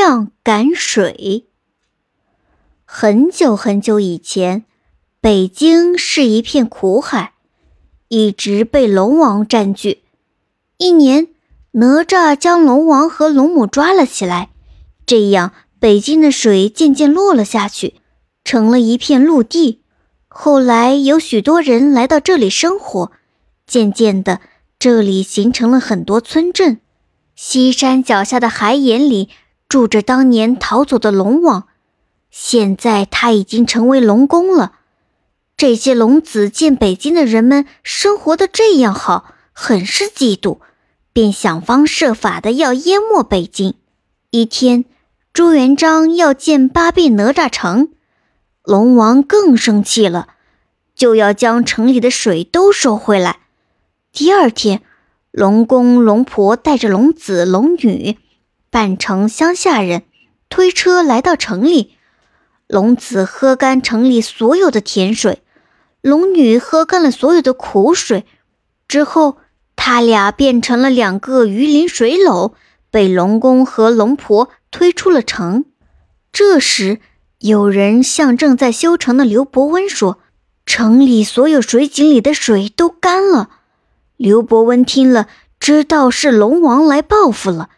亮赶水。很久很久以前，北京是一片苦海，一直被龙王占据。一年，哪吒将龙王和龙母抓了起来，这样北京的水渐渐落了下去，成了一片陆地。后来有许多人来到这里生活，渐渐的，这里形成了很多村镇。西山脚下的海眼里住着当年逃走的龙王。现在他已经成为龙宫了。这些龙子见北京的人们生活的这样好，很是嫉妒，便想方设法的要淹没北京。一天，朱元璋要建八臂哪吒城，龙王更生气了，就要将城里的水都收回来。第二天，龙公龙婆带着龙子龙女，扮成乡下人，推车来到城里。龙子喝干城里所有的甜水，龙女喝干了所有的苦水，之后，他俩变成了两个鱼鳞水篓，被龙公和龙婆推出了城。这时，有人向正在修城的刘伯温说：“城里所有水井里的水都干了。”刘伯温听了，知道是龙王来报复了。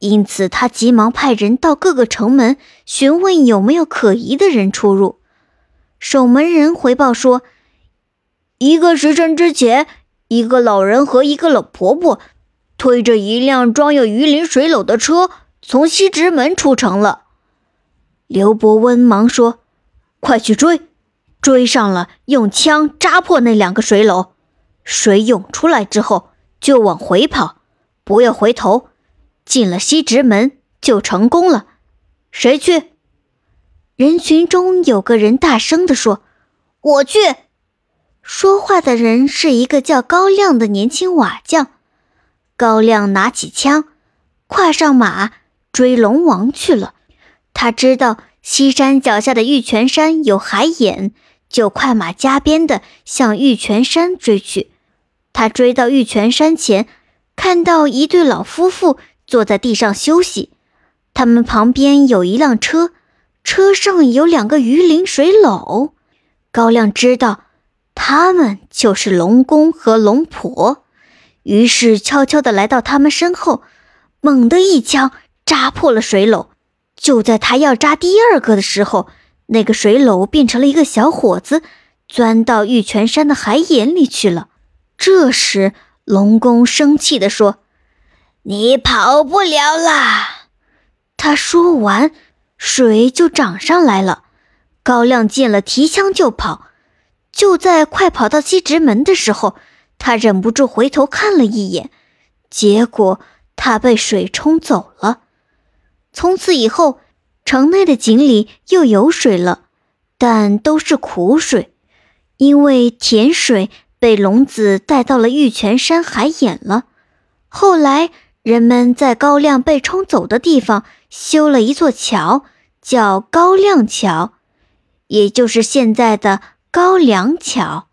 因此，他急忙派人到各个城门询问有没有可疑的人出入。守门人回报说，一个时辰之前，一个老人和一个老婆婆推着一辆装有鱼鳞水篓的车从西直门出城了。刘伯温忙说：“快去追！追上了，用枪扎破那两个水篓。水涌出来之后，就往回跑，不要回头。”进了西直门就成功了，谁去？人群中有个人大声地说：“我去。”说话的人是一个叫高亮的年轻瓦匠。高亮拿起枪，跨上马追龙王去了。他知道西山脚下的玉泉山有海眼，就快马加鞭地向玉泉山追去。他追到玉泉山前，看到一对老夫妇。坐在地上休息，他们旁边有一辆车，车上有两个鱼鳞水篓。高亮知道他们就是龙公和龙婆，于是悄悄地来到他们身后，猛地一枪扎破了水篓。就在他要扎第二个的时候，那个水篓变成了一个小伙子，钻到玉泉山的海眼里去了。这时，龙公生气地说。你跑不了啦！他说完，水就涨上来了。高亮见了，提枪就跑。就在快跑到西直门的时候，他忍不住回头看了一眼，结果他被水冲走了。从此以后，城内的井里又有水了，但都是苦水，因为甜水被龙子带到了玉泉山海眼了。后来。人们在高亮被冲走的地方修了一座桥，叫高亮桥，也就是现在的高粱桥。